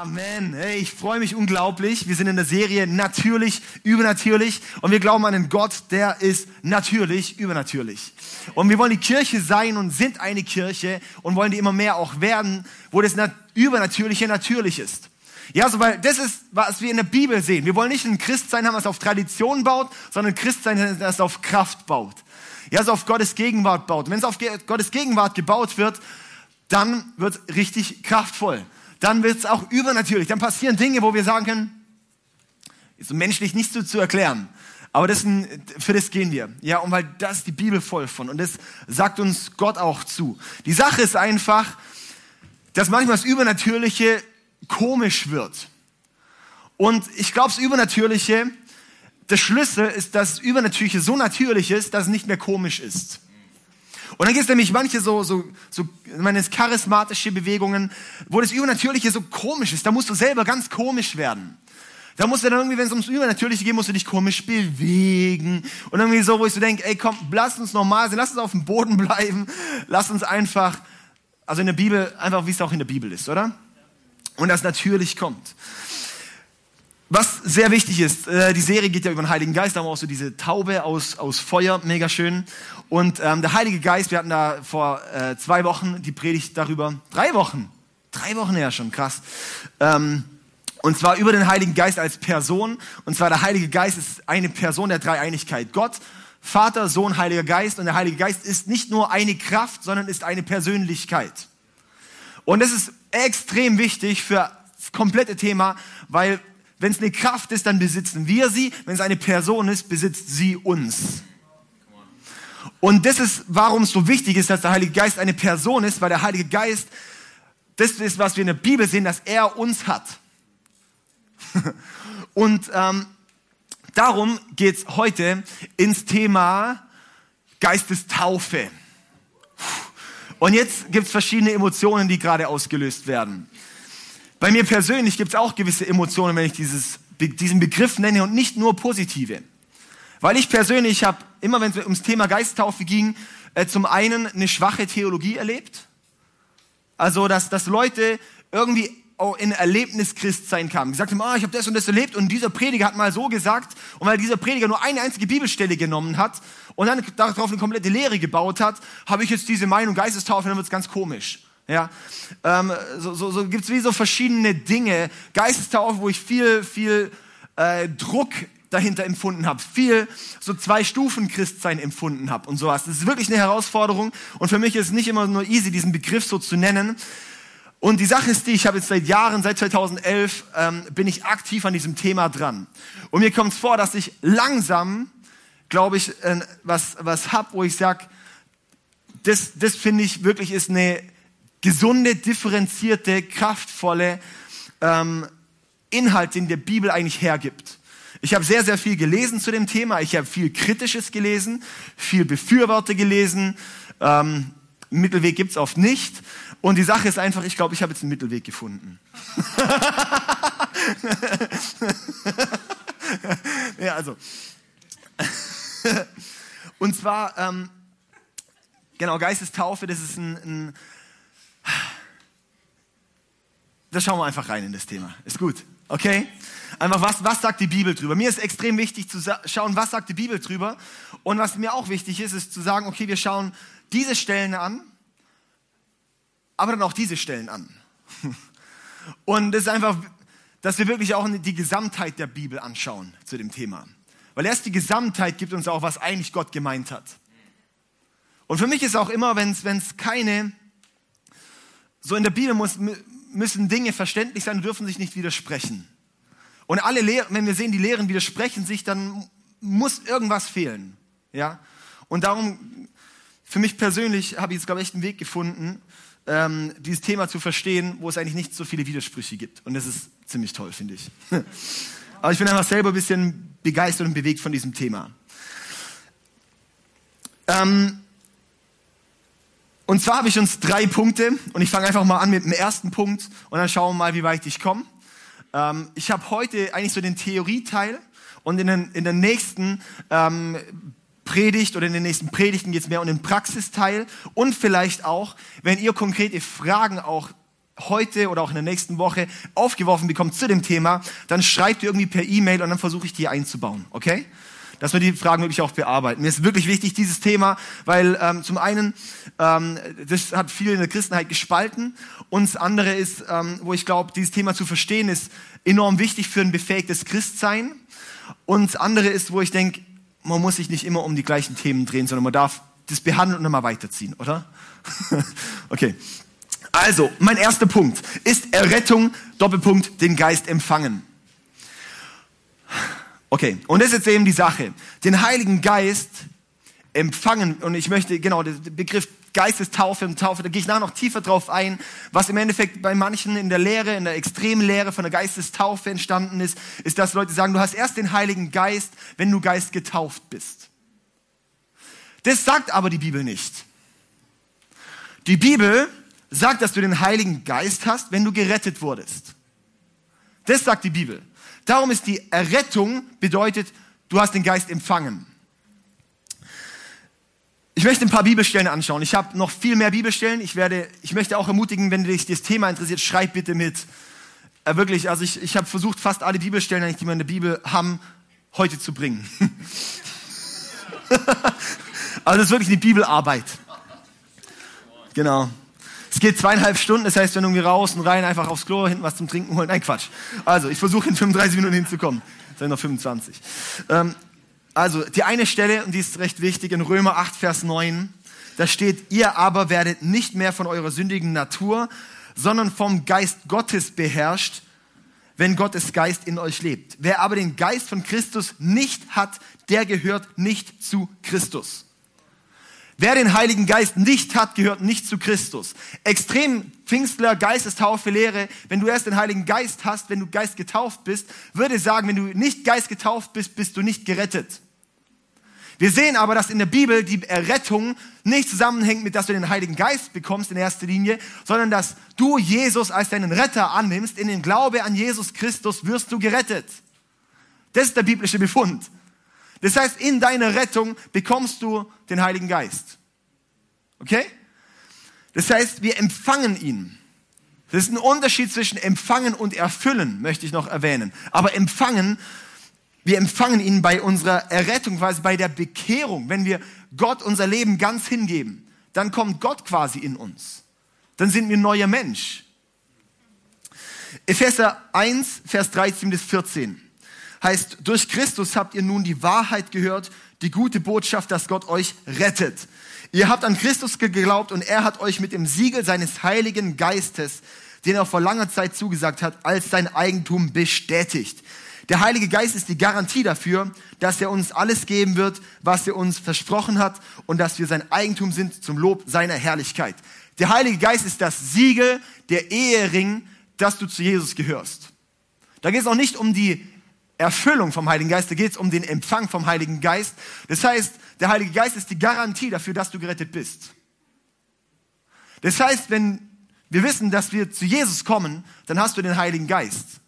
Amen. Hey, ich freue mich unglaublich. Wir sind in der Serie Natürlich, Übernatürlich. Und wir glauben an einen Gott, der ist natürlich, übernatürlich. Und wir wollen die Kirche sein und sind eine Kirche und wollen die immer mehr auch werden, wo das Übernatürliche natürlich ist. Ja, so, weil das ist, was wir in der Bibel sehen. Wir wollen nicht ein Christsein haben, das auf Tradition baut, sondern ein Christsein, das auf Kraft baut. Ja, so auf Gottes Gegenwart baut. Wenn es auf Gottes Gegenwart gebaut wird, dann wird richtig kraftvoll dann wird es auch übernatürlich. Dann passieren Dinge, wo wir sagen können, ist menschlich nicht so zu erklären. Aber das, für das gehen wir. Ja, und weil das die Bibel voll von. Und das sagt uns Gott auch zu. Die Sache ist einfach, dass manchmal das Übernatürliche komisch wird. Und ich glaube, das Übernatürliche, der Schlüssel ist, dass das Übernatürliche so natürlich ist, dass es nicht mehr komisch ist. Und dann gibt es nämlich manche so, so, so, meine charismatische Bewegungen, wo das Übernatürliche so komisch ist. Da musst du selber ganz komisch werden. Da musst du dann irgendwie, wenn es ums Übernatürliche geht, musst du dich komisch bewegen. Und irgendwie so, wo ich so denke, ey komm, lass uns normal sein, lass uns auf dem Boden bleiben. Lass uns einfach, also in der Bibel, einfach wie es auch in der Bibel ist, oder? Und das natürlich kommt. Was sehr wichtig ist, äh, die Serie geht ja über den Heiligen Geist, da haben wir auch so diese Taube aus, aus Feuer, mega schön. Und ähm, der Heilige Geist, wir hatten da vor äh, zwei Wochen die Predigt darüber, drei Wochen, drei Wochen her schon, krass. Ähm, und zwar über den Heiligen Geist als Person. Und zwar der Heilige Geist ist eine Person der Dreieinigkeit. Gott, Vater, Sohn, Heiliger Geist. Und der Heilige Geist ist nicht nur eine Kraft, sondern ist eine Persönlichkeit. Und das ist extrem wichtig für das komplette Thema, weil wenn es eine Kraft ist, dann besitzen wir sie. Wenn es eine Person ist, besitzt sie uns. Und das ist, warum es so wichtig ist, dass der Heilige Geist eine Person ist, weil der Heilige Geist, das ist, was wir in der Bibel sehen, dass er uns hat. Und ähm, darum geht's heute ins Thema Geistestaufe. Und jetzt gibt's verschiedene Emotionen, die gerade ausgelöst werden. Bei mir persönlich gibt es auch gewisse Emotionen, wenn ich dieses, diesen Begriff nenne und nicht nur positive. Weil ich persönlich habe, immer wenn es ums Thema Geisttaufe ging, äh, zum einen eine schwache Theologie erlebt. Also, dass, dass Leute irgendwie auch in Erlebnis Christsein kamen. Gesagt haben, ah, ich habe das und das erlebt und dieser Prediger hat mal so gesagt. Und weil dieser Prediger nur eine einzige Bibelstelle genommen hat und dann darauf eine komplette Lehre gebaut hat, habe ich jetzt diese Meinung Geistestaufe, dann wird es ganz komisch. Ja, ähm, so, so, so gibt es wie so verschiedene Dinge. Geistestaufe, wo ich viel, viel äh, Druck dahinter empfunden habe, viel so zwei Stufen Christsein empfunden habe und sowas. Das ist wirklich eine Herausforderung und für mich ist es nicht immer nur easy, diesen Begriff so zu nennen. Und die Sache ist die, ich habe jetzt seit Jahren, seit 2011, ähm, bin ich aktiv an diesem Thema dran. Und mir kommt es vor, dass ich langsam, glaube ich, äh, was, was hab, wo ich sag, das, das finde ich wirklich ist eine gesunde, differenzierte, kraftvolle ähm, Inhalt, den der Bibel eigentlich hergibt. Ich habe sehr, sehr viel gelesen zu dem Thema. Ich habe viel Kritisches gelesen, viel Befürworter gelesen. Ähm, Mittelweg gibt's oft nicht. Und die Sache ist einfach, ich glaube, ich habe jetzt einen Mittelweg gefunden. ja, also. Und zwar, ähm, genau, Geistestaufe, das ist ein, ein da schauen wir einfach rein in das Thema. Ist gut. Okay? Einfach, was, was sagt die Bibel drüber? Mir ist extrem wichtig zu schauen, was sagt die Bibel drüber. Und was mir auch wichtig ist, ist zu sagen, okay, wir schauen diese Stellen an, aber dann auch diese Stellen an. Und es ist einfach, dass wir wirklich auch die Gesamtheit der Bibel anschauen zu dem Thema. Weil erst die Gesamtheit gibt uns auch, was eigentlich Gott gemeint hat. Und für mich ist auch immer, wenn es keine, so in der Bibel muss, müssen Dinge verständlich sein und dürfen sich nicht widersprechen. Und alle Lehren, wenn wir sehen, die Lehren widersprechen sich, dann muss irgendwas fehlen. Ja? Und darum, für mich persönlich, habe ich jetzt, glaube ich, echt einen Weg gefunden, ähm, dieses Thema zu verstehen, wo es eigentlich nicht so viele Widersprüche gibt. Und das ist ziemlich toll, finde ich. Aber ich bin einfach selber ein bisschen begeistert und bewegt von diesem Thema. Ähm, und zwar habe ich uns drei Punkte und ich fange einfach mal an mit dem ersten Punkt und dann schauen wir mal, wie weit ich komme. Ähm, ich habe heute eigentlich so den Theorieteil und in, den, in der nächsten ähm, Predigt oder in den nächsten Predigten geht es mehr um den Praxisteil und vielleicht auch, wenn ihr konkrete Fragen auch heute oder auch in der nächsten Woche aufgeworfen bekommt zu dem Thema, dann schreibt ihr irgendwie per E-Mail und dann versuche ich die einzubauen, okay? Dass wir die Fragen wirklich auch bearbeiten. Mir ist wirklich wichtig dieses Thema, weil ähm, zum einen, ähm, das hat viel in der Christenheit gespalten und das andere ist, ähm, wo ich glaube, dieses Thema zu verstehen ist enorm wichtig für ein befähigtes Christsein und das andere ist, wo ich denke, man muss sich nicht immer um die gleichen Themen drehen, sondern man darf das behandeln und dann mal weiterziehen, oder? okay. Also, mein erster Punkt ist Errettung, Doppelpunkt, den Geist empfangen. Okay, und das ist jetzt eben die Sache. Den Heiligen Geist empfangen, und ich möchte, genau, der Begriff Geistestaufe und Taufe, da gehe ich nachher noch tiefer drauf ein, was im Endeffekt bei manchen in der Lehre, in der extremen Lehre von der Geistestaufe entstanden ist, ist, dass Leute sagen, du hast erst den Heiligen Geist, wenn du Geist getauft bist. Das sagt aber die Bibel nicht. Die Bibel sagt, dass du den Heiligen Geist hast, wenn du gerettet wurdest. Das sagt die Bibel. Darum ist die Errettung bedeutet, du hast den Geist empfangen. Ich möchte ein paar Bibelstellen anschauen. Ich habe noch viel mehr Bibelstellen. Ich werde, ich möchte auch ermutigen, wenn dich das Thema interessiert, schreib bitte mit. Äh, wirklich, also ich, ich habe versucht, fast alle Bibelstellen, die wir in der Bibel haben, heute zu bringen. also das ist wirklich eine Bibelarbeit. Genau. Es geht zweieinhalb Stunden, das heißt, wenn irgendwie raus und rein, einfach aufs Klo, hinten was zum Trinken holen. Nein, Quatsch. Also, ich versuche in 35 Minuten hinzukommen. Sind noch 25. Ähm, also, die eine Stelle, und die ist recht wichtig, in Römer 8, Vers 9, da steht, ihr aber werdet nicht mehr von eurer sündigen Natur, sondern vom Geist Gottes beherrscht, wenn Gottes Geist in euch lebt. Wer aber den Geist von Christus nicht hat, der gehört nicht zu Christus. Wer den Heiligen Geist nicht hat, gehört nicht zu Christus. Extrem Pfingstler, Geistestaufe, Lehre, wenn du erst den Heiligen Geist hast, wenn du Geist getauft bist, würde sagen, wenn du nicht Geist getauft bist, bist du nicht gerettet. Wir sehen aber, dass in der Bibel die Errettung nicht zusammenhängt mit, dass du den Heiligen Geist bekommst in erster Linie, sondern dass du Jesus als deinen Retter annimmst. In den Glaube an Jesus Christus wirst du gerettet. Das ist der biblische Befund. Das heißt, in deiner Rettung bekommst du den Heiligen Geist. Okay? Das heißt, wir empfangen ihn. Das ist ein Unterschied zwischen empfangen und erfüllen, möchte ich noch erwähnen. Aber empfangen, wir empfangen ihn bei unserer Errettung, quasi bei der Bekehrung. Wenn wir Gott unser Leben ganz hingeben, dann kommt Gott quasi in uns. Dann sind wir ein neuer Mensch. Epheser 1, Vers 13 bis 14 heißt, durch Christus habt ihr nun die Wahrheit gehört, die gute Botschaft, dass Gott euch rettet. Ihr habt an Christus geglaubt und er hat euch mit dem Siegel seines heiligen Geistes, den er vor langer Zeit zugesagt hat, als sein Eigentum bestätigt. Der Heilige Geist ist die Garantie dafür, dass er uns alles geben wird, was er uns versprochen hat und dass wir sein Eigentum sind zum Lob seiner Herrlichkeit. Der Heilige Geist ist das Siegel, der Ehering, dass du zu Jesus gehörst. Da geht es auch nicht um die Erfüllung vom Heiligen Geist, da geht es um den Empfang vom Heiligen Geist. Das heißt, der Heilige Geist ist die Garantie dafür, dass du gerettet bist. Das heißt, wenn wir wissen, dass wir zu Jesus kommen, dann hast du den Heiligen Geist.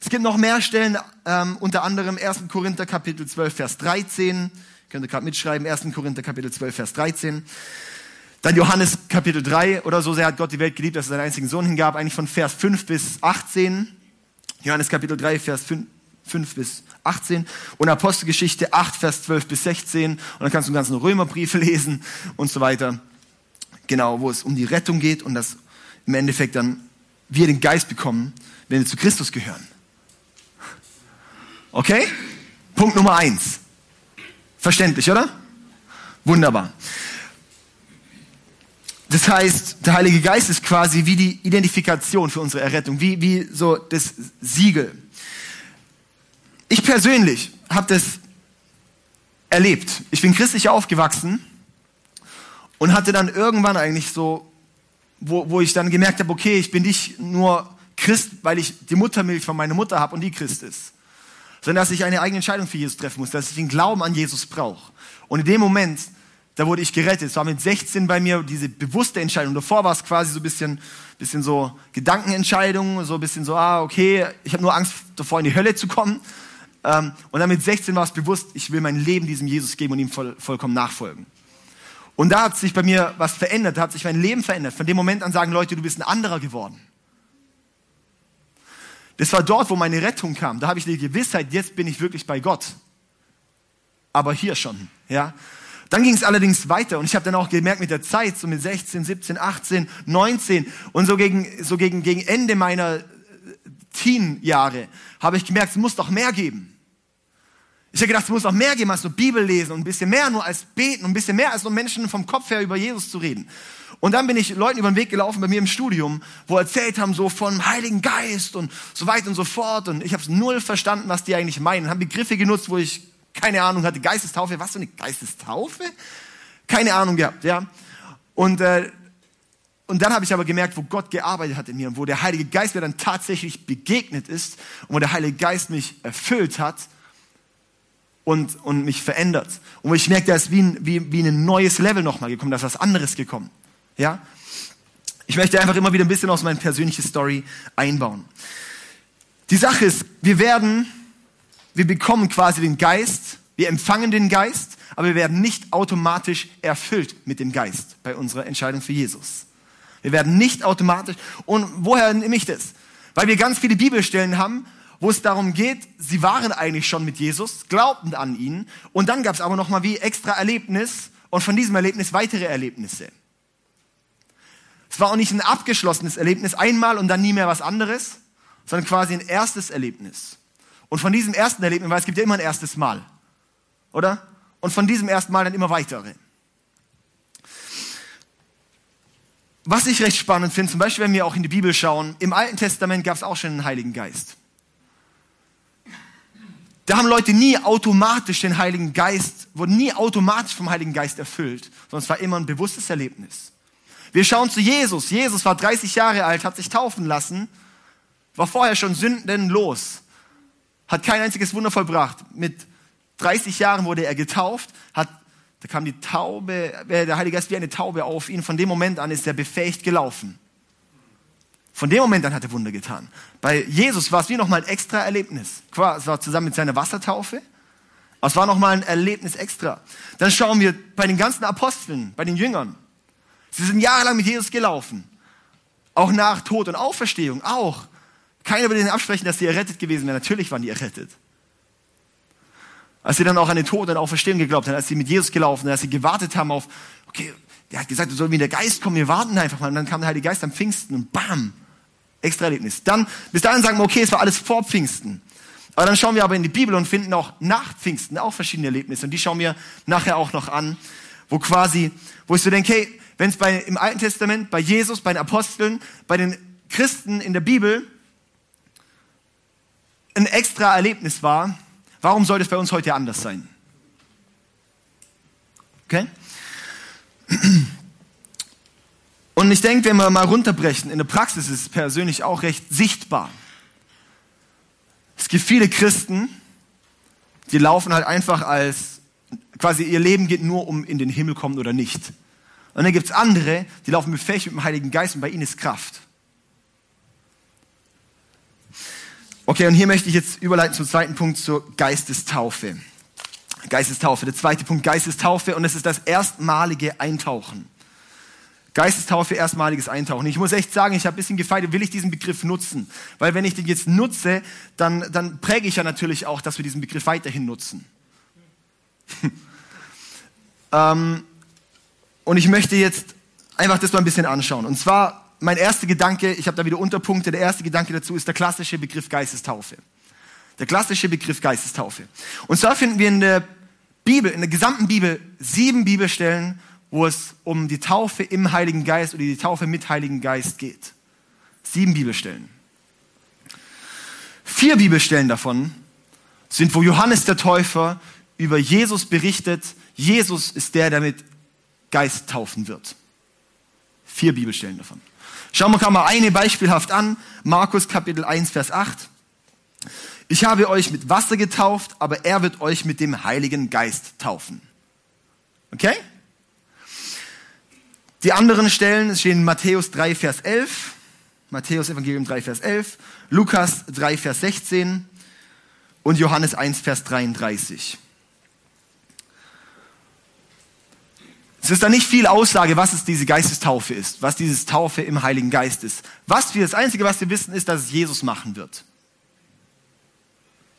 Es gibt noch mehr Stellen, ähm, unter anderem 1. Korinther Kapitel 12, Vers 13. Könnt ihr gerade mitschreiben, 1. Korinther Kapitel 12, Vers 13. Dann Johannes Kapitel 3 oder so sehr hat Gott die Welt geliebt, dass er seinen einzigen Sohn hingab, eigentlich von Vers 5 bis 18. Johannes Kapitel 3, Vers 5, 5 bis 18 und Apostelgeschichte 8, Vers 12 bis 16 und dann kannst du den ganzen Römerbriefe lesen und so weiter. Genau, wo es um die Rettung geht und dass im Endeffekt dann wir den Geist bekommen, wenn wir zu Christus gehören. Okay? Punkt Nummer eins. Verständlich, oder? Wunderbar. Das heißt, der Heilige Geist ist quasi wie die Identifikation für unsere Errettung, wie, wie so das Siegel. Ich persönlich habe das erlebt. Ich bin christlich aufgewachsen und hatte dann irgendwann eigentlich so, wo, wo ich dann gemerkt habe, okay, ich bin nicht nur Christ, weil ich die Muttermilch von meiner Mutter habe und die Christ ist, sondern dass ich eine eigene Entscheidung für Jesus treffen muss, dass ich den Glauben an Jesus brauche. Und in dem Moment, da wurde ich gerettet. Es war mit 16 bei mir diese bewusste Entscheidung. Davor war es quasi so ein bisschen, bisschen so Gedankenentscheidung, so ein bisschen so, ah, okay, ich habe nur Angst davor, in die Hölle zu kommen. Ähm, und dann mit 16 war es bewusst, ich will mein Leben diesem Jesus geben und ihm voll, vollkommen nachfolgen. Und da hat sich bei mir was verändert, da hat sich mein Leben verändert. Von dem Moment an sagen Leute, du bist ein anderer geworden. Das war dort, wo meine Rettung kam. Da habe ich die Gewissheit, jetzt bin ich wirklich bei Gott. Aber hier schon, ja. Dann ging es allerdings weiter und ich habe dann auch gemerkt mit der Zeit, so mit 16, 17, 18, 19 und so gegen, so gegen, gegen Ende meiner äh, Teen-Jahre habe ich gemerkt, es muss doch mehr geben. Ich habe gedacht, es muss noch mehr geben als nur Bibel lesen und ein bisschen mehr nur als beten und ein bisschen mehr als nur Menschen vom Kopf her über Jesus zu reden. Und dann bin ich Leuten über den Weg gelaufen bei mir im Studium, wo erzählt haben so von Heiligen Geist und so weiter und so fort. Und ich habe es null verstanden, was die eigentlich meinen. Haben Begriffe genutzt, wo ich keine Ahnung hatte. Geistestaufe, was für eine Geistestaufe? Keine Ahnung gehabt, ja. Und äh, und dann habe ich aber gemerkt, wo Gott gearbeitet hat in mir und wo der Heilige Geist mir dann tatsächlich begegnet ist und wo der Heilige Geist mich erfüllt hat und, und mich verändert. Und ich merke, da ist wie ein, wie, wie ein neues Level nochmal gekommen, da ist was anderes gekommen. Ja? Ich möchte einfach immer wieder ein bisschen aus meiner persönlichen Story einbauen. Die Sache ist, wir werden, wir bekommen quasi den Geist, wir empfangen den Geist, aber wir werden nicht automatisch erfüllt mit dem Geist bei unserer Entscheidung für Jesus. Wir werden nicht automatisch. Und woher nehme ich das? Weil wir ganz viele Bibelstellen haben, wo es darum geht, sie waren eigentlich schon mit Jesus, glaubten an ihn. Und dann gab es aber nochmal wie extra Erlebnis und von diesem Erlebnis weitere Erlebnisse. Es war auch nicht ein abgeschlossenes Erlebnis, einmal und dann nie mehr was anderes, sondern quasi ein erstes Erlebnis. Und von diesem ersten Erlebnis, weil es gibt ja immer ein erstes Mal, oder? Und von diesem ersten Mal dann immer weitere. Was ich recht spannend finde, zum Beispiel, wenn wir auch in die Bibel schauen, im Alten Testament gab es auch schon einen Heiligen Geist. Da haben Leute nie automatisch den Heiligen Geist, wurden nie automatisch vom Heiligen Geist erfüllt, sondern es war immer ein bewusstes Erlebnis. Wir schauen zu Jesus. Jesus war 30 Jahre alt, hat sich taufen lassen, war vorher schon sündenlos, hat kein einziges Wunder vollbracht. Mit 30 Jahren wurde er getauft, hat, da kam die Taube, äh, der Heilige Geist wie eine Taube auf ihn. Von dem Moment an ist er befähigt gelaufen. Von dem Moment an hat er Wunder getan. Bei Jesus war es wie nochmal ein extra Erlebnis. Es war zusammen mit seiner Wassertaufe. Es war nochmal ein Erlebnis extra. Dann schauen wir bei den ganzen Aposteln, bei den Jüngern. Sie sind jahrelang mit Jesus gelaufen. Auch nach Tod und Auferstehung, auch. Keiner würde ihnen absprechen, dass sie errettet gewesen wären. Natürlich waren die errettet. Als sie dann auch an den Tod und Auferstehung geglaubt haben, als sie mit Jesus gelaufen sind, als sie gewartet haben auf, okay, der hat gesagt, du soll wie der Geist kommen, wir warten einfach mal. Und dann kam der Heilige Geist am Pfingsten und bam, extra Erlebnis. Dann, bis dahin sagen wir, okay, es war alles vor Pfingsten. Aber dann schauen wir aber in die Bibel und finden auch nach Pfingsten auch verschiedene Erlebnisse. Und die schauen wir nachher auch noch an, wo quasi, wo ich so denke, hey, wenn es im Alten Testament, bei Jesus, bei den Aposteln, bei den Christen in der Bibel ein extra Erlebnis war, warum sollte es bei uns heute anders sein? Okay? Und ich denke, wenn wir mal runterbrechen, in der Praxis ist es persönlich auch recht sichtbar. Es gibt viele Christen, die laufen halt einfach als, quasi ihr Leben geht nur um in den Himmel kommen oder nicht. Und dann gibt es andere, die laufen befähigt mit dem Heiligen Geist und bei ihnen ist Kraft. Okay, und hier möchte ich jetzt überleiten zum zweiten Punkt zur Geistestaufe. Geistestaufe, der zweite Punkt Geistestaufe und das ist das erstmalige Eintauchen. Geistestaufe, erstmaliges Eintauchen. Ich muss echt sagen, ich habe ein bisschen gefeiert, will ich diesen Begriff nutzen. Weil wenn ich den jetzt nutze, dann, dann präge ich ja natürlich auch, dass wir diesen Begriff weiterhin nutzen. ähm, und ich möchte jetzt einfach das mal ein bisschen anschauen. Und zwar, mein erster Gedanke, ich habe da wieder Unterpunkte, der erste Gedanke dazu ist der klassische Begriff Geistestaufe. Der klassische Begriff Geistestaufe. Und zwar finden wir in der Bibel, in der gesamten Bibel, sieben Bibelstellen, wo es um die Taufe im Heiligen Geist oder die Taufe mit Heiligen Geist geht. Sieben Bibelstellen. Vier Bibelstellen davon sind, wo Johannes der Täufer über Jesus berichtet. Jesus ist der, der mit Geist taufen wird. Vier Bibelstellen davon. Schauen wir mal eine beispielhaft an. Markus Kapitel 1, Vers 8. Ich habe euch mit Wasser getauft, aber er wird euch mit dem Heiligen Geist taufen. Okay? Die anderen Stellen stehen in Matthäus 3, Vers 11, Matthäus Evangelium 3, Vers 11, Lukas 3, Vers 16 und Johannes 1, Vers 33. Es ist da nicht viel Aussage, was es diese Geistestaufe ist, was dieses Taufe im Heiligen Geist ist. Was wir, das Einzige, was wir wissen, ist, dass es Jesus machen wird.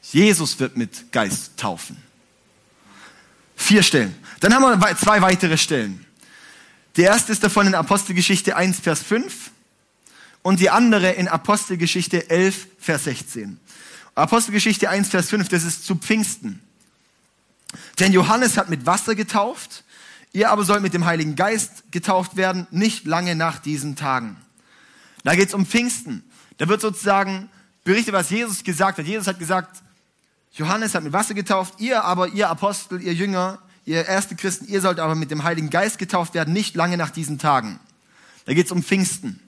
Jesus wird mit Geist taufen. Vier Stellen. Dann haben wir zwei weitere Stellen. Die erste ist davon in Apostelgeschichte 1, Vers 5 und die andere in Apostelgeschichte 11, Vers 16. Apostelgeschichte 1, Vers 5, das ist zu Pfingsten. Denn Johannes hat mit Wasser getauft, ihr aber sollt mit dem Heiligen Geist getauft werden, nicht lange nach diesen Tagen. Da geht es um Pfingsten. Da wird sozusagen berichtet, was Jesus gesagt hat. Jesus hat gesagt, Johannes hat mit Wasser getauft, ihr aber, ihr Apostel, ihr Jünger, ihr erste Christen, ihr sollt aber mit dem Heiligen Geist getauft werden, nicht lange nach diesen Tagen. Da geht es um Pfingsten.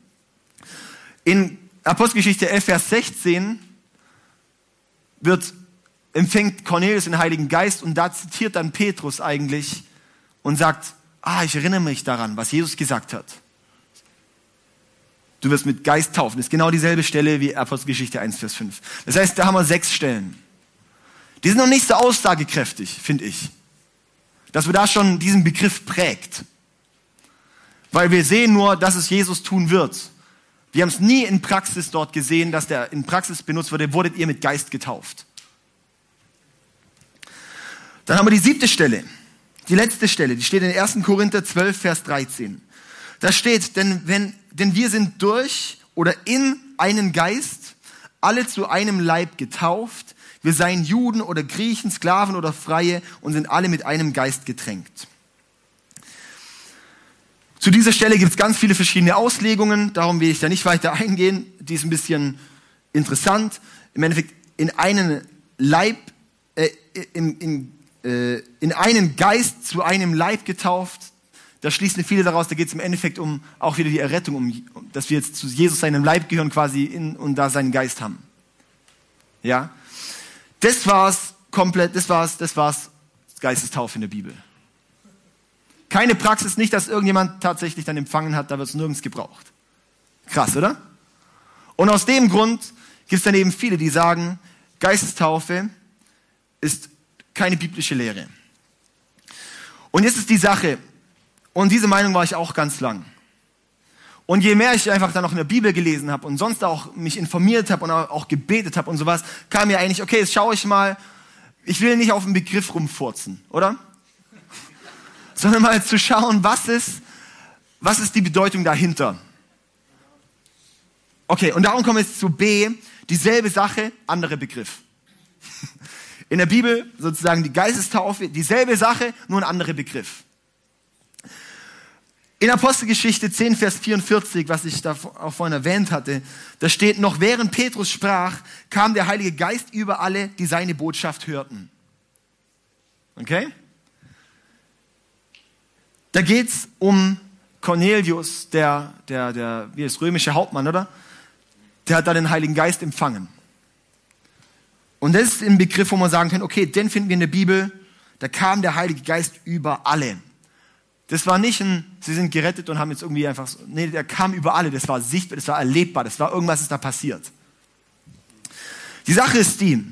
In Apostelgeschichte 11, Vers 16 wird, empfängt Cornelius den Heiligen Geist und da zitiert dann Petrus eigentlich und sagt, ah, ich erinnere mich daran, was Jesus gesagt hat. Du wirst mit Geist taufen. Das ist genau dieselbe Stelle wie Apostelgeschichte 1, Vers 5. Das heißt, da haben wir sechs Stellen. Die sind noch nicht so aussagekräftig, finde ich. Dass wir da schon diesen Begriff prägt. Weil wir sehen nur, dass es Jesus tun wird. Wir haben es nie in Praxis dort gesehen, dass der in Praxis benutzt wurde, wurdet ihr mit Geist getauft. Dann haben wir die siebte Stelle, die letzte Stelle, die steht in 1. Korinther 12, Vers 13. Da steht, denn, wenn, denn wir sind durch oder in einen Geist alle zu einem Leib getauft, wir seien Juden oder Griechen, Sklaven oder Freie und sind alle mit einem Geist getränkt. Zu dieser Stelle gibt es ganz viele verschiedene Auslegungen, darum will ich da nicht weiter eingehen. Die ist ein bisschen interessant. Im Endeffekt in einen Leib, äh, in, in, äh, in einen Geist zu einem Leib getauft. Da schließen viele daraus, da geht es im Endeffekt um auch wieder die Errettung, um, dass wir jetzt zu Jesus seinem Leib gehören quasi in, und da seinen Geist haben. Ja, das war's komplett, das war's, das war's Geistestaufe in der Bibel. Keine Praxis, nicht, dass irgendjemand tatsächlich dann empfangen hat, da wird es nirgends gebraucht. Krass, oder? Und aus dem Grund gibt es dann eben viele, die sagen, Geistestaufe ist keine biblische Lehre. Und jetzt ist die Sache, und diese Meinung war ich auch ganz lang. Und je mehr ich einfach dann noch in der Bibel gelesen habe und sonst auch mich informiert habe und auch gebetet habe und sowas, kam mir eigentlich, okay, jetzt schaue ich mal, ich will nicht auf den Begriff rumfurzen, oder? Sondern mal zu schauen, was ist, was ist die Bedeutung dahinter? Okay, und darum wir jetzt zu B, dieselbe Sache, andere Begriff. In der Bibel sozusagen die Geistestaufe, dieselbe Sache, nur ein anderer Begriff. In Apostelgeschichte 10, Vers 44, was ich da auch vorhin erwähnt hatte, da steht, noch während Petrus sprach, kam der Heilige Geist über alle, die seine Botschaft hörten. Okay? Da geht's um Cornelius, der, der, der, wie ist römische Hauptmann, oder? Der hat da den Heiligen Geist empfangen. Und das ist ein Begriff, wo man sagen kann, okay, den finden wir in der Bibel, da kam der Heilige Geist über alle. Das war nicht ein, sie sind gerettet und haben jetzt irgendwie einfach, so, nee, der kam über alle, das war sichtbar, das war erlebbar, das war irgendwas ist da passiert. Die Sache ist die,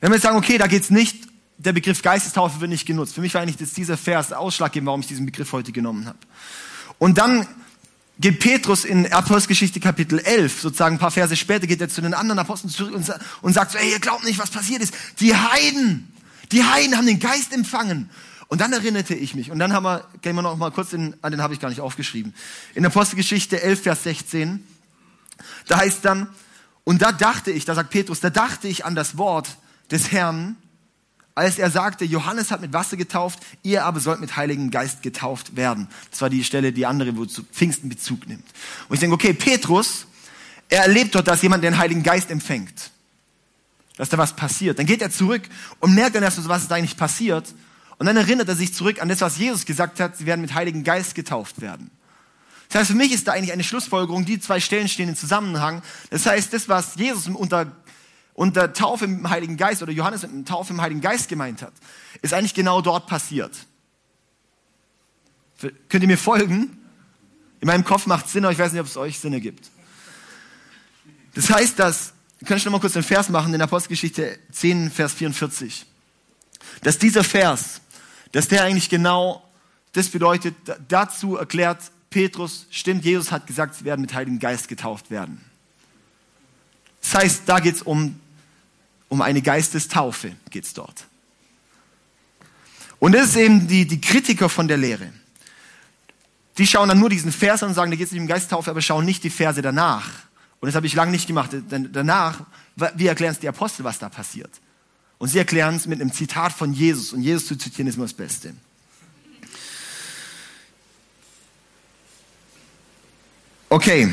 wenn wir jetzt sagen, okay, da geht's nicht, der Begriff Geistestaufe wird nicht genutzt. Für mich war eigentlich das dieser Vers ausschlaggebend, warum ich diesen Begriff heute genommen habe. Und dann geht Petrus in Apostelgeschichte Kapitel 11, sozusagen ein paar Verse später, geht er zu den anderen Aposteln zurück und, und sagt so, ey, ihr glaubt nicht, was passiert ist. Die Heiden, die Heiden haben den Geist empfangen. Und dann erinnerte ich mich, und dann haben wir, gehen wir noch mal kurz in, an den habe ich gar nicht aufgeschrieben. In Apostelgeschichte 11, Vers 16, da heißt dann, und da dachte ich, da sagt Petrus, da dachte ich an das Wort des Herrn, als er sagte, Johannes hat mit Wasser getauft, ihr aber sollt mit Heiligen Geist getauft werden. Das war die Stelle, die andere, wo zu Pfingsten Bezug nimmt. Und ich denke, okay, Petrus, er erlebt dort, dass jemand den Heiligen Geist empfängt. Dass da was passiert. Dann geht er zurück und merkt dann erst, was ist eigentlich passiert. Und dann erinnert er sich zurück an das, was Jesus gesagt hat, sie werden mit Heiligen Geist getauft werden. Das heißt, für mich ist da eigentlich eine Schlussfolgerung, die zwei Stellen stehen im Zusammenhang. Das heißt, das, was Jesus unter, unter Taufe im Heiligen Geist oder Johannes mit Taufe im Heiligen Geist gemeint hat, ist eigentlich genau dort passiert. Könnt ihr mir folgen? In meinem Kopf macht es Sinn, aber ich weiß nicht, ob es euch Sinn ergibt. Das heißt, dass, kann ich noch mal kurz den Vers machen, in Apostelgeschichte 10, Vers 44. Dass dieser Vers dass der eigentlich genau das bedeutet, dazu erklärt Petrus, stimmt, Jesus hat gesagt, sie werden mit Heiligen Geist getauft werden. Das heißt, da geht es um, um eine Geistestaufe geht's dort. Und das ist eben die, die Kritiker von der Lehre. Die schauen dann nur diesen Vers an und sagen, da geht es nicht um Geisttaufe, aber schauen nicht die Verse danach. Und das habe ich lange nicht gemacht. Denn danach, wie erklären es die Apostel, was da passiert? Und sie erklären es mit einem Zitat von Jesus. Und Jesus zu zitieren ist immer das Beste. Okay.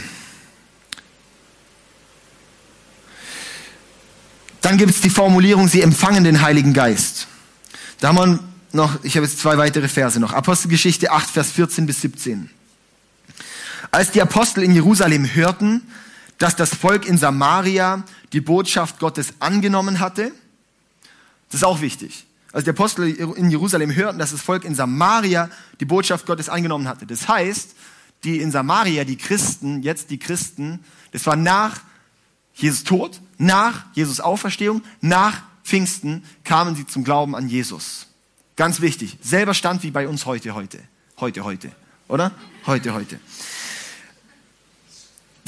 Dann gibt es die Formulierung, sie empfangen den Heiligen Geist. Da haben wir noch, ich habe jetzt zwei weitere Verse noch. Apostelgeschichte 8, Vers 14 bis 17. Als die Apostel in Jerusalem hörten, dass das Volk in Samaria die Botschaft Gottes angenommen hatte, das ist auch wichtig. Als die Apostel in Jerusalem hörten, dass das Volk in Samaria die Botschaft Gottes angenommen hatte. Das heißt, die in Samaria, die Christen, jetzt die Christen, das war nach Jesus Tod, nach Jesus Auferstehung, nach Pfingsten kamen sie zum Glauben an Jesus. Ganz wichtig. Selber Stand wie bei uns heute, heute. Heute, heute. Oder? Heute, heute.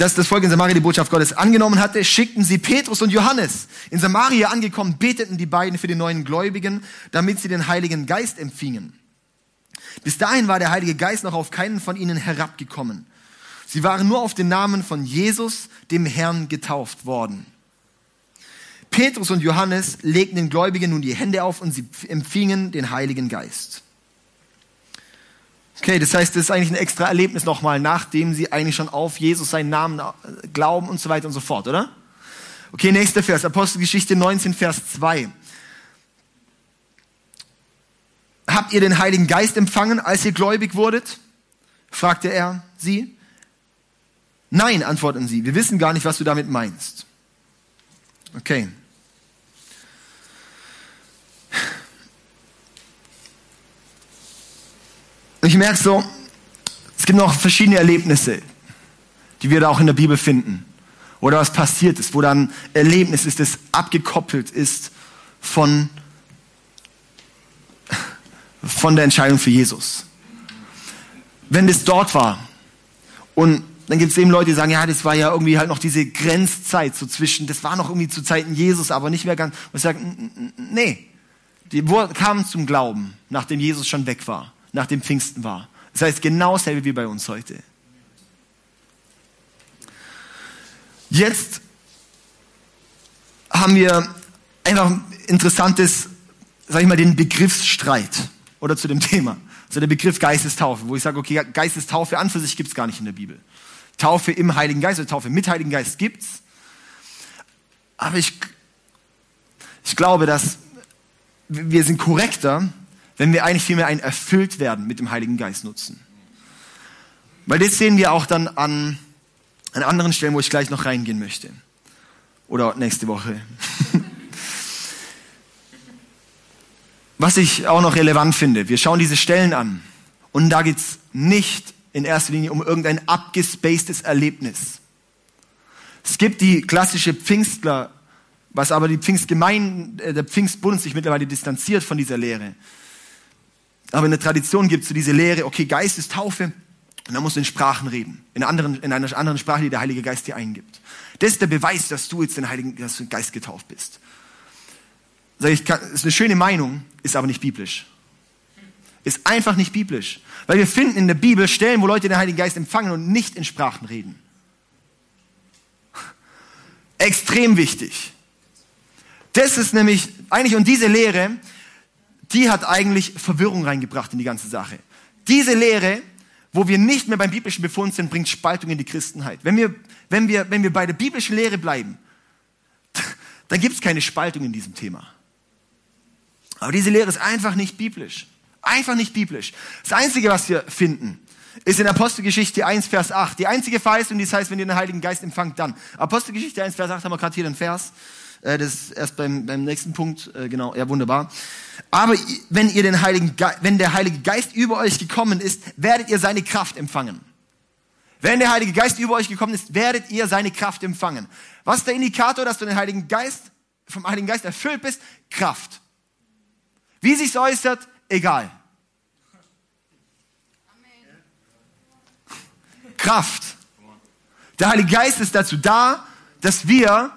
Dass das Volk in Samaria die Botschaft Gottes angenommen hatte, schickten sie Petrus und Johannes. In Samaria angekommen, beteten die beiden für die neuen Gläubigen, damit sie den Heiligen Geist empfingen. Bis dahin war der Heilige Geist noch auf keinen von ihnen herabgekommen. Sie waren nur auf den Namen von Jesus, dem Herrn, getauft worden. Petrus und Johannes legten den Gläubigen nun die Hände auf und sie empfingen den Heiligen Geist. Okay, das heißt, das ist eigentlich ein extra Erlebnis nochmal, nachdem sie eigentlich schon auf Jesus seinen Namen äh, glauben und so weiter und so fort, oder? Okay, nächster Vers, Apostelgeschichte 19, Vers 2. Habt ihr den Heiligen Geist empfangen, als ihr gläubig wurdet? fragte er sie. Nein, antworteten sie, wir wissen gar nicht, was du damit meinst. Okay. Ich merke so, es gibt noch verschiedene Erlebnisse, die wir da auch in der Bibel finden. Oder was passiert ist, wo dann Erlebnis ist, das abgekoppelt ist von, von der Entscheidung für Jesus. Wenn das dort war und dann gibt es eben Leute, die sagen, ja, das war ja irgendwie halt noch diese Grenzzeit so zwischen, das war noch irgendwie zu Zeiten Jesus, aber nicht mehr ganz. Und ich sage, nee, die kamen zum Glauben, nachdem Jesus schon weg war nach dem Pfingsten war. Das heißt genau dasselbe wie bei uns heute. Jetzt haben wir einfach interessantes, sag ich mal, den Begriffsstreit oder zu dem Thema. Also der Begriff Geistestaufe, wo ich sage, okay, Geistestaufe an für sich gibt es gar nicht in der Bibel. Taufe im Heiligen Geist oder Taufe mit Heiligen Geist gibt's. Aber ich, ich glaube, dass wir sind korrekter, wenn wir eigentlich vielmehr ein erfüllt werden mit dem Heiligen Geist nutzen. Weil das sehen wir auch dann an, an anderen Stellen, wo ich gleich noch reingehen möchte. Oder nächste Woche. Was ich auch noch relevant finde, wir schauen diese Stellen an und da geht es nicht in erster Linie um irgendein abgespacedes Erlebnis. Es gibt die klassische Pfingstler, was aber die Pfingstgemeinde, äh, der Pfingstbund sich mittlerweile distanziert von dieser Lehre. Aber in der Tradition gibt es so diese Lehre, okay, Geist ist Taufe und dann musst du in Sprachen reden. In, anderen, in einer anderen Sprache, die der Heilige Geist dir eingibt. Das ist der Beweis, dass du jetzt den Heiligen dass du Geist getauft bist. Sag ich, kann, ist eine schöne Meinung, ist aber nicht biblisch. Ist einfach nicht biblisch. Weil wir finden in der Bibel Stellen, wo Leute den Heiligen Geist empfangen und nicht in Sprachen reden. Extrem wichtig. Das ist nämlich eigentlich, und diese Lehre, die hat eigentlich Verwirrung reingebracht in die ganze Sache. Diese Lehre, wo wir nicht mehr beim biblischen Befund sind, bringt Spaltung in die Christenheit. Wenn wir, wenn wir, wenn wir bei der biblischen Lehre bleiben, dann gibt es keine Spaltung in diesem Thema. Aber diese Lehre ist einfach nicht biblisch. Einfach nicht biblisch. Das Einzige, was wir finden, ist in Apostelgeschichte 1, Vers 8. Die einzige Verheißung, die heißt, wenn ihr den Heiligen Geist empfangt, dann. Apostelgeschichte 1, Vers 8 haben wir gerade hier den Vers. Äh, das ist erst beim, beim nächsten Punkt. Äh, genau, ja, wunderbar. Aber wenn ihr den Heiligen Ge wenn der Heilige Geist über euch gekommen ist, werdet ihr seine Kraft empfangen. Wenn der Heilige Geist über euch gekommen ist, werdet ihr seine Kraft empfangen. Was ist der Indikator, dass du den Heiligen Geist, vom Heiligen Geist erfüllt bist? Kraft. Wie sich's äußert, egal. Kraft. Der Heilige Geist ist dazu da, dass wir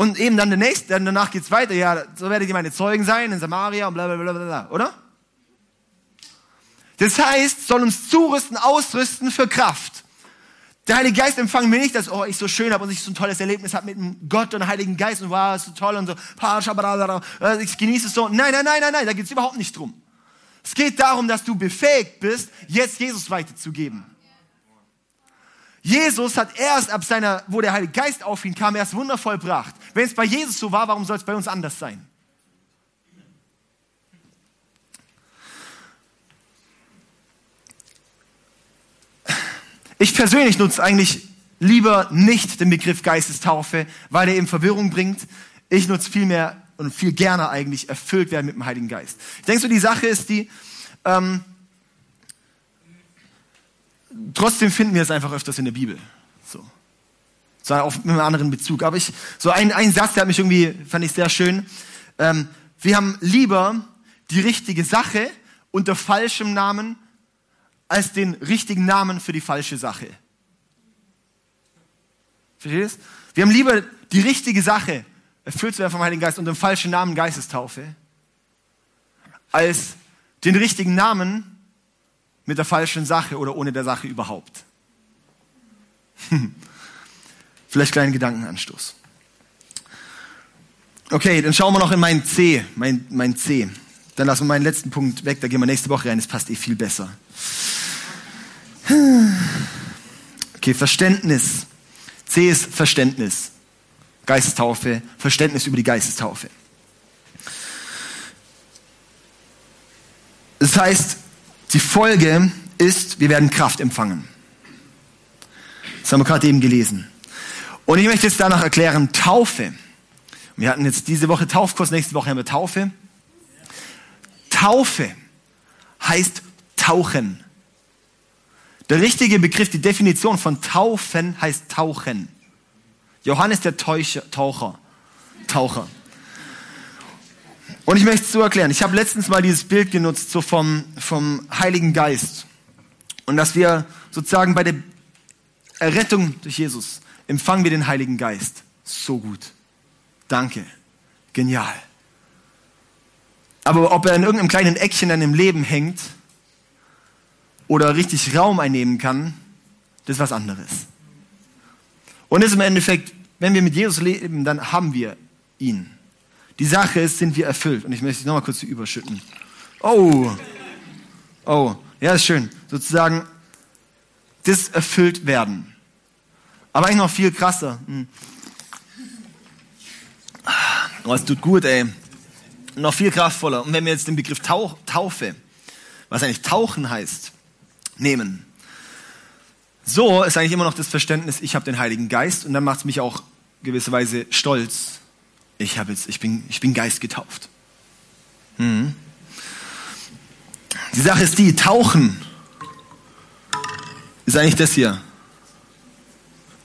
Und eben dann der nächste, dann danach geht's weiter. Ja, so werdet ihr meine Zeugen sein in Samaria und bla bla bla bla, oder? Das heißt, soll uns zurüsten, ausrüsten für Kraft. Der Heilige Geist empfangen wir nicht, dass oh, ich so schön habe und ich so ein tolles Erlebnis habe mit Gott und dem Heiligen Geist und wow, ist so toll und so, äh, ich genieße es so. Nein, nein, nein, nein, nein, da geht es überhaupt nicht drum. Es geht darum, dass du befähigt bist, jetzt Jesus weiterzugeben. Jesus hat erst ab seiner, wo der Heilige Geist auf ihn kam, erst Wunder vollbracht. Wenn es bei Jesus so war, warum soll es bei uns anders sein? Ich persönlich nutze eigentlich lieber nicht den Begriff Geistestaufe, weil er eben Verwirrung bringt. Ich nutze viel mehr und viel gerne eigentlich erfüllt werden mit dem Heiligen Geist. Ich denke so, die Sache ist die, ähm, trotzdem finden wir es einfach öfters in der Bibel. So. Zwar auf einem anderen Bezug. Aber ich, so ein, ein Satz, der hat mich irgendwie, fand ich sehr schön. Ähm, wir haben lieber die richtige Sache unter falschem Namen als den richtigen Namen für die falsche Sache. Versteht ihr Wir haben lieber die richtige Sache, erfüllt zu werden vom Heiligen Geist unter dem falschen Namen Geistestaufe, als den richtigen Namen mit der falschen Sache oder ohne der Sache überhaupt. Vielleicht kleinen Gedankenanstoß. Okay, dann schauen wir noch in mein C, mein, mein C. Dann lassen wir meinen letzten Punkt weg, da gehen wir nächste Woche rein, das passt eh viel besser. Okay, Verständnis. C ist Verständnis. Geistestaufe, Verständnis über die Geistestaufe. Das heißt, die Folge ist, wir werden Kraft empfangen. Das haben wir gerade eben gelesen. Und ich möchte jetzt danach erklären, Taufe. Wir hatten jetzt diese Woche Taufkurs, nächste Woche haben wir Taufe. Taufe heißt tauchen. Der richtige Begriff, die Definition von taufen heißt tauchen. Johannes der Teucher, Taucher. Taucher. Und ich möchte es so erklären. Ich habe letztens mal dieses Bild genutzt, so vom, vom Heiligen Geist. Und dass wir sozusagen bei der Errettung durch Jesus empfangen wir den Heiligen Geist. So gut. Danke. Genial. Aber ob er in irgendeinem kleinen Eckchen in deinem Leben hängt oder richtig Raum einnehmen kann, das ist was anderes. Und ist im Endeffekt, wenn wir mit Jesus leben, dann haben wir ihn. Die Sache ist, sind wir erfüllt. Und ich möchte noch mal kurz überschütten. Oh, oh, ja, ist schön. Sozusagen, das erfüllt werden. Aber eigentlich noch viel krasser. Hm. Oh, es tut gut, ey. Noch viel kraftvoller. Und wenn wir jetzt den Begriff Tauch, Taufe, was eigentlich Tauchen heißt, nehmen. So ist eigentlich immer noch das Verständnis, ich habe den Heiligen Geist und dann macht es mich auch gewisserweise stolz, ich, habe jetzt, ich, bin, ich bin Geist getauft. Mhm. Die Sache ist die, tauchen ist eigentlich das hier.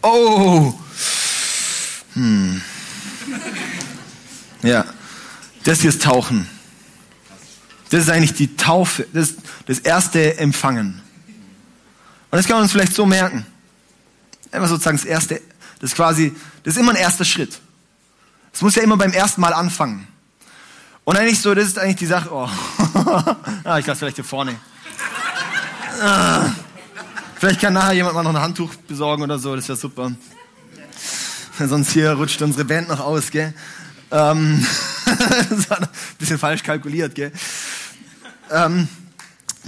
Oh! Hm. Ja, das hier ist Tauchen. Das ist eigentlich die Taufe, das, das erste Empfangen. Und das kann man uns vielleicht so merken. Einfach sozusagen das erste, das ist quasi, das ist immer ein erster Schritt. Es muss ja immer beim ersten Mal anfangen. Und eigentlich so, das ist eigentlich die Sache. Oh. ah, ich lasse vielleicht hier vorne. Ah. Vielleicht kann nachher jemand mal noch ein Handtuch besorgen oder so, das wäre super. Sonst hier rutscht unsere Band noch aus, gell? Ähm, das war ein bisschen falsch kalkuliert, gell? Ähm,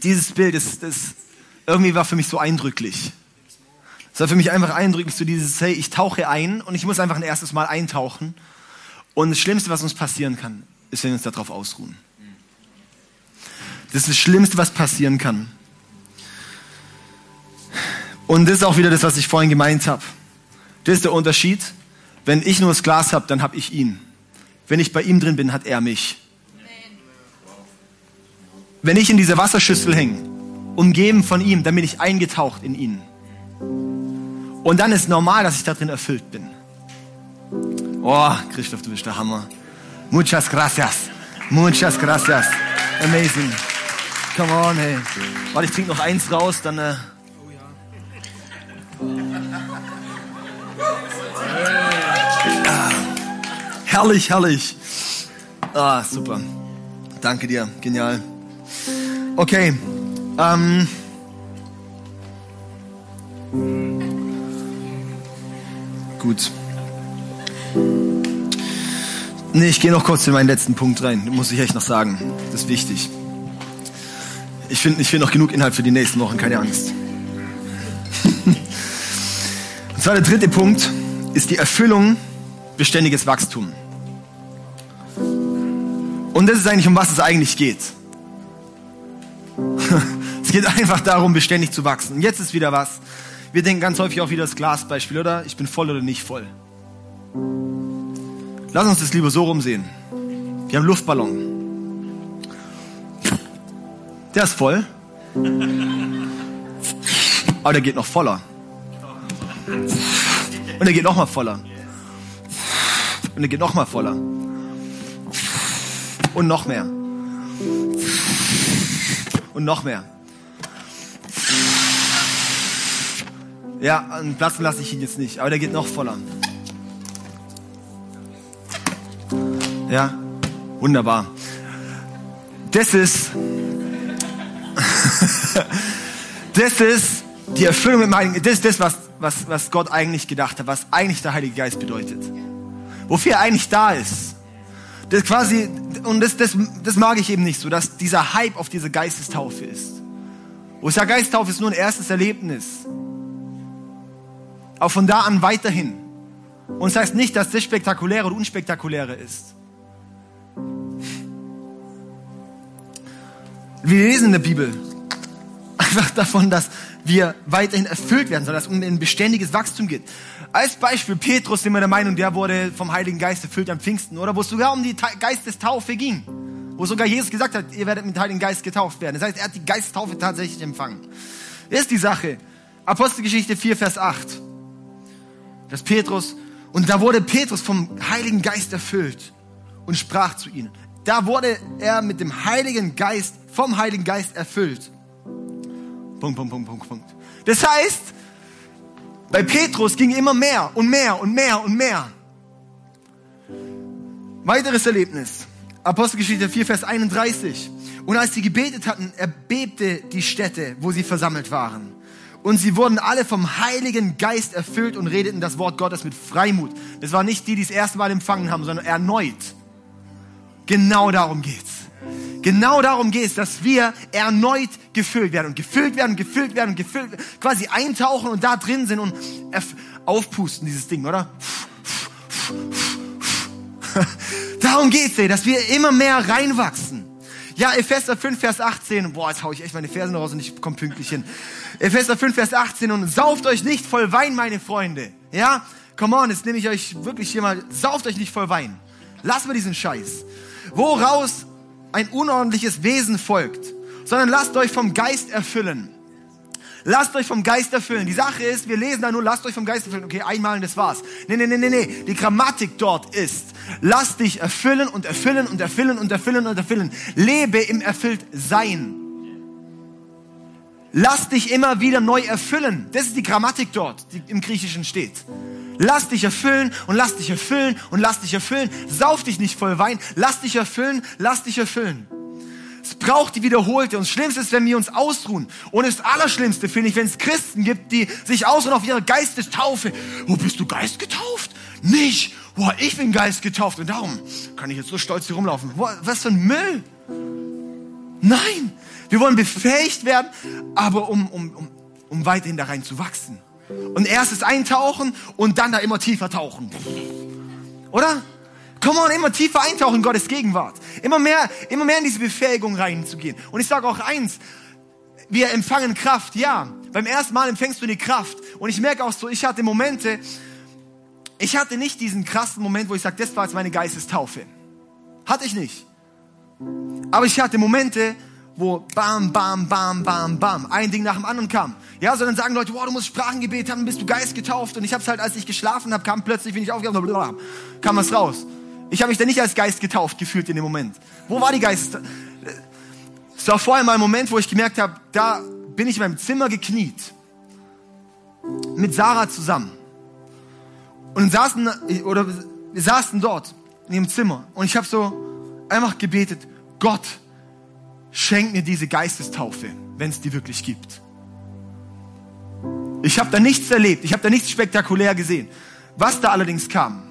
dieses Bild, das, das irgendwie war für mich so eindrücklich. Es war für mich einfach eindrücklich, so dieses, hey, ich tauche ein und ich muss einfach ein erstes Mal eintauchen und das Schlimmste, was uns passieren kann, ist, wenn wir uns darauf ausruhen. Das ist das Schlimmste, was passieren kann. Und das ist auch wieder das, was ich vorhin gemeint habe. Das ist der Unterschied. Wenn ich nur das Glas habe, dann habe ich ihn. Wenn ich bei ihm drin bin, hat er mich. Wenn ich in dieser Wasserschüssel hänge, umgeben von ihm, dann bin ich eingetaucht in ihn. Und dann ist normal, dass ich da drin erfüllt bin. Oh, Christoph, du bist der Hammer. Muchas gracias. Muchas gracias. Amazing. Come on, hey. Warte, ich trinke noch eins raus, dann. Äh herrlich, herrlich. Ah, super. Danke dir, genial. Okay, ähm, gut. Nee, ich gehe noch kurz in meinen letzten Punkt rein. Muss ich echt noch sagen. Das ist wichtig. Ich finde ich find noch genug Inhalt für die nächsten Wochen, keine Angst. Und zwar der dritte Punkt ist die Erfüllung beständiges Wachstum. Und das ist eigentlich, um was es eigentlich geht. es geht einfach darum, beständig zu wachsen. Und jetzt ist wieder was. Wir denken ganz häufig auch wieder das Glasbeispiel, oder? Ich bin voll oder nicht voll. Lass uns das lieber so rumsehen. Wir haben einen Luftballon. Der ist voll. Aber der geht noch voller. Und der geht noch mal voller. Und der geht noch mal voller. Und noch mehr. Und noch mehr. Ja, einen platzen lasse ich ihn jetzt nicht, aber der geht noch voller. Ja, wunderbar. Das ist, das ist die Erfüllung mit meinem, das ist das, was, was, was Gott eigentlich gedacht hat, was eigentlich der Heilige Geist bedeutet. Wofür er eigentlich da ist. Das quasi, und das, das, das mag ich eben nicht so, dass dieser Hype auf diese Geistestaufe ist. Wo ich sage, Geistestaufe ist nur ein erstes Erlebnis. Auch von da an weiterhin. Und das heißt nicht, dass das spektakuläre oder unspektakuläre ist. Wir lesen in der Bibel einfach davon, dass wir weiterhin erfüllt werden, sondern dass es um ein beständiges Wachstum geht. Als Beispiel Petrus sind wir der Meinung, der wurde vom Heiligen Geist erfüllt am Pfingsten, oder wo es sogar um die Geistestaufe ging. Wo sogar Jesus gesagt hat, ihr werdet mit dem Heiligen Geist getauft werden. Das heißt, er hat die Geisttaufe tatsächlich empfangen. Das ist die Sache. Apostelgeschichte 4, Vers 8. Das Petrus, und da wurde Petrus vom Heiligen Geist erfüllt und sprach zu ihnen. Da wurde er mit dem Heiligen Geist, vom Heiligen Geist erfüllt. Punkt, Punkt, Punkt, Punkt, Punkt. Das heißt, bei Petrus ging immer mehr und mehr und mehr und mehr. Weiteres Erlebnis. Apostelgeschichte 4, Vers 31. Und als sie gebetet hatten, erbebte die Stätte, wo sie versammelt waren. Und sie wurden alle vom Heiligen Geist erfüllt und redeten das Wort Gottes mit Freimut. Das war nicht die, die das erste Mal empfangen haben, sondern erneut. Genau darum geht's. Genau darum geht's, dass wir erneut gefüllt werden und gefüllt werden, gefüllt werden, gefüllt, quasi eintauchen und da drin sind und aufpusten dieses Ding, oder? darum geht's, ey, dass wir immer mehr reinwachsen. Ja, Epheser 5, Vers 18. Boah, jetzt hau ich echt meine Fersen raus und ich komme pünktlich hin. Epheser 5, Vers 18. Und sauft euch nicht voll Wein, meine Freunde. Ja? Come on, jetzt nehme ich euch wirklich hier mal. Sauft euch nicht voll Wein. Lasst mal diesen Scheiß woraus ein unordentliches Wesen folgt, sondern lasst euch vom Geist erfüllen. Lasst euch vom Geist erfüllen. Die Sache ist, wir lesen da nur, lasst euch vom Geist erfüllen. Okay, einmal und das war's. Nee, nee, nee, nee, nee. Die Grammatik dort ist, lass dich erfüllen und erfüllen und erfüllen und erfüllen und erfüllen. Lebe im Erfülltsein. Lass dich immer wieder neu erfüllen. Das ist die Grammatik dort, die im Griechischen steht. Lass dich erfüllen und lass dich erfüllen und lass dich erfüllen. Sauf dich nicht voll Wein. Lass dich erfüllen, lass dich erfüllen. Es braucht die wiederholte. Und das Schlimmste ist, wenn wir uns ausruhen. Und das Allerschlimmste finde ich, wenn es Christen gibt, die sich ausruhen auf ihre Geistestaufe. Wo oh, bist du Geist getauft? Nicht. Boah, ich bin Geist getauft. Und darum kann ich jetzt so stolz hier rumlaufen. Boah, was für ein Müll. Nein. Wir wollen befähigt werden, aber um, um, um, um weiterhin da rein zu wachsen. Und erstes eintauchen und dann da immer tiefer tauchen. Oder? Come on, immer tiefer eintauchen in Gottes Gegenwart. Immer mehr, immer mehr in diese Befähigung reinzugehen. Und ich sage auch eins, wir empfangen Kraft, ja. Beim ersten Mal empfängst du die Kraft. Und ich merke auch so, ich hatte Momente, ich hatte nicht diesen krassen Moment, wo ich sage, das war jetzt meine Geistestaufe. Hatte ich nicht. Aber ich hatte Momente, wo bam, bam, bam, bam, bam, ein Ding nach dem anderen kam. Ja, sondern sagen Leute, wow, du musst Sprachengebet haben, bist du Geist getauft. Und ich habe es halt, als ich geschlafen habe, kam plötzlich, wenn ich aufgewacht habe, kam was raus. Ich habe mich dann nicht als Geist getauft gefühlt in dem Moment. Wo war die Geist? Es war vorher mal ein Moment, wo ich gemerkt habe, da bin ich in meinem Zimmer gekniet. Mit Sarah zusammen. Und saßen, oder wir saßen dort. in ihrem Zimmer und ich habe so einfach gebetet, Gott, schenk mir diese Geistestaufe, wenn es die wirklich gibt. Ich habe da nichts erlebt, ich habe da nichts spektakulär gesehen. Was da allerdings kam,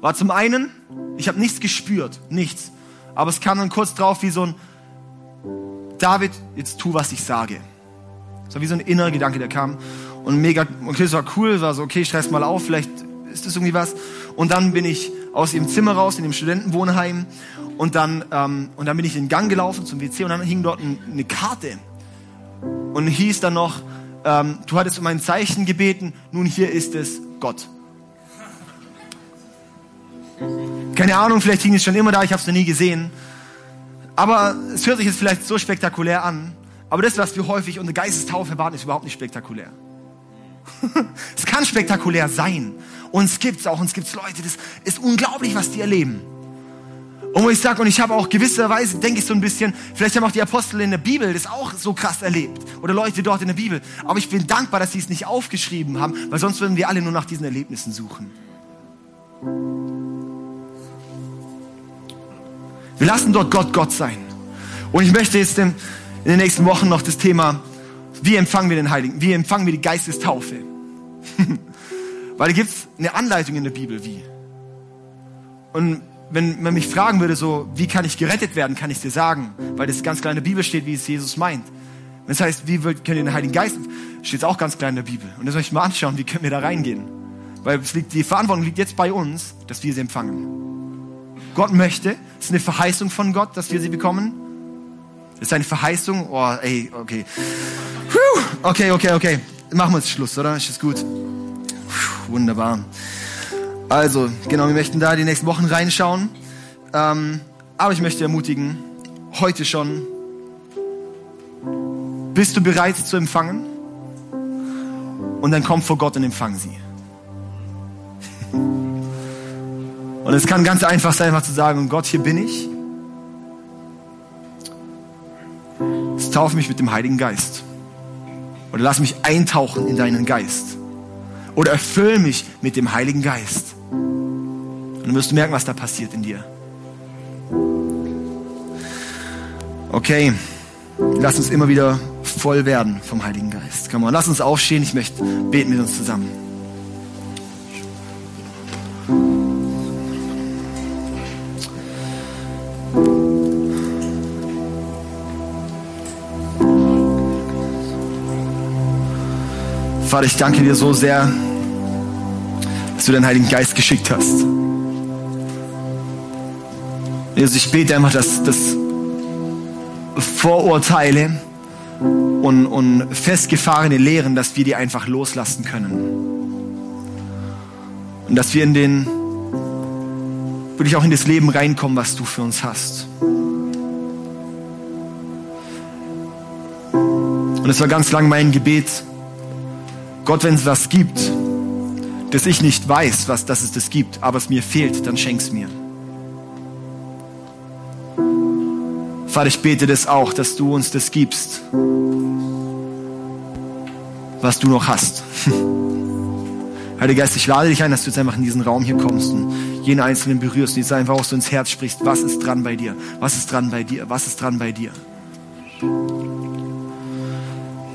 war zum einen, ich habe nichts gespürt, nichts. Aber es kam dann kurz drauf wie so ein, David, jetzt tu, was ich sage. So wie so ein innerer Gedanke, der kam. Und mega, okay, es war cool, war so, okay, stress mal auf, vielleicht ist das irgendwie was. Und dann bin ich aus ihrem Zimmer raus, in dem Studentenwohnheim. Und dann, ähm, und dann bin ich in den Gang gelaufen zum WC und dann hing dort ein, eine Karte. Und hieß dann noch, ähm, du hattest um ein Zeichen gebeten, nun hier ist es Gott. Keine Ahnung, vielleicht hing es schon immer da, ich habe es noch nie gesehen. Aber es hört sich jetzt vielleicht so spektakulär an. Aber das, was wir häufig unter Geistestaufe erwarten, ist überhaupt nicht spektakulär. es kann spektakulär sein. Und es gibt es auch. Und es gibt Leute, das ist unglaublich, was die erleben. Und wo ich sage, und ich habe auch gewisserweise, denke ich so ein bisschen, vielleicht haben auch die Apostel in der Bibel das auch so krass erlebt. Oder Leute dort in der Bibel. Aber ich bin dankbar, dass sie es nicht aufgeschrieben haben, weil sonst würden wir alle nur nach diesen Erlebnissen suchen. Wir lassen dort Gott Gott sein. Und ich möchte jetzt in, den nächsten Wochen noch das Thema, wie empfangen wir den Heiligen, wie empfangen wir die Geistestaufe. Weil da gibt es eine Anleitung in der Bibel, wie. Und wenn man mich fragen würde, so, wie kann ich gerettet werden, kann ich dir sagen, weil das ganz klar in der Bibel steht, wie es Jesus meint. Wenn es heißt, wie können wir den Heiligen Geist, steht es auch ganz klar in der Bibel. Und das soll ich mal anschauen, wie können wir da reingehen. Weil liegt, die Verantwortung liegt jetzt bei uns, dass wir sie empfangen. Gott möchte. Es ist eine Verheißung von Gott, dass wir sie bekommen. Ist eine Verheißung. Oh, ey, okay. Puh, okay, okay, okay. Machen wir jetzt Schluss, oder? Ist das gut? Puh, wunderbar. Also, genau, wir möchten da die nächsten Wochen reinschauen. Ähm, aber ich möchte ermutigen, heute schon, bist du bereit zu empfangen? Und dann komm vor Gott und empfang sie. Und es kann ganz einfach sein, einfach zu sagen, Gott, hier bin ich. Taufe mich mit dem Heiligen Geist. Oder lass mich eintauchen in deinen Geist. Oder erfülle mich mit dem Heiligen Geist. Und dann wirst du merken, was da passiert in dir. Okay, lass uns immer wieder voll werden vom Heiligen Geist. Komm mal, lass uns aufstehen. Ich möchte beten mit uns zusammen. Vater, ich danke dir so sehr, dass du deinen Heiligen Geist geschickt hast. Jesus, ich bete einfach, dass, dass Vorurteile und, und festgefahrene Lehren, dass wir die einfach loslassen können. Und dass wir in den, wirklich auch in das Leben reinkommen, was du für uns hast. Und es war ganz lang mein Gebet, Gott, wenn es was gibt, das ich nicht weiß, was, dass es das gibt, aber es mir fehlt, dann schenk's mir. Vater, ich bete das auch, dass du uns das gibst, was du noch hast. Heiliger Geist, ich lade dich ein, dass du jetzt einfach in diesen Raum hier kommst und jeden Einzelnen berührst und jetzt einfach auch so ins Herz sprichst, was ist dran bei dir? Was ist dran bei dir? Was ist dran bei dir?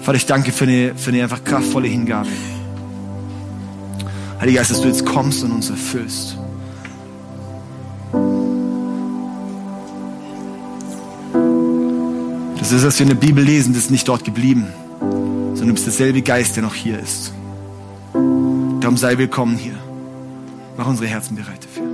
Vater, ich danke für eine, für eine einfach kraftvolle Hingabe. Heiliger Geist, dass du jetzt kommst und uns erfüllst. Das ist, was wir in der Bibel lesen, das ist nicht dort geblieben, sondern du bist derselbe Geist, der noch hier ist. Darum sei willkommen hier. Mach unsere Herzen bereit dafür.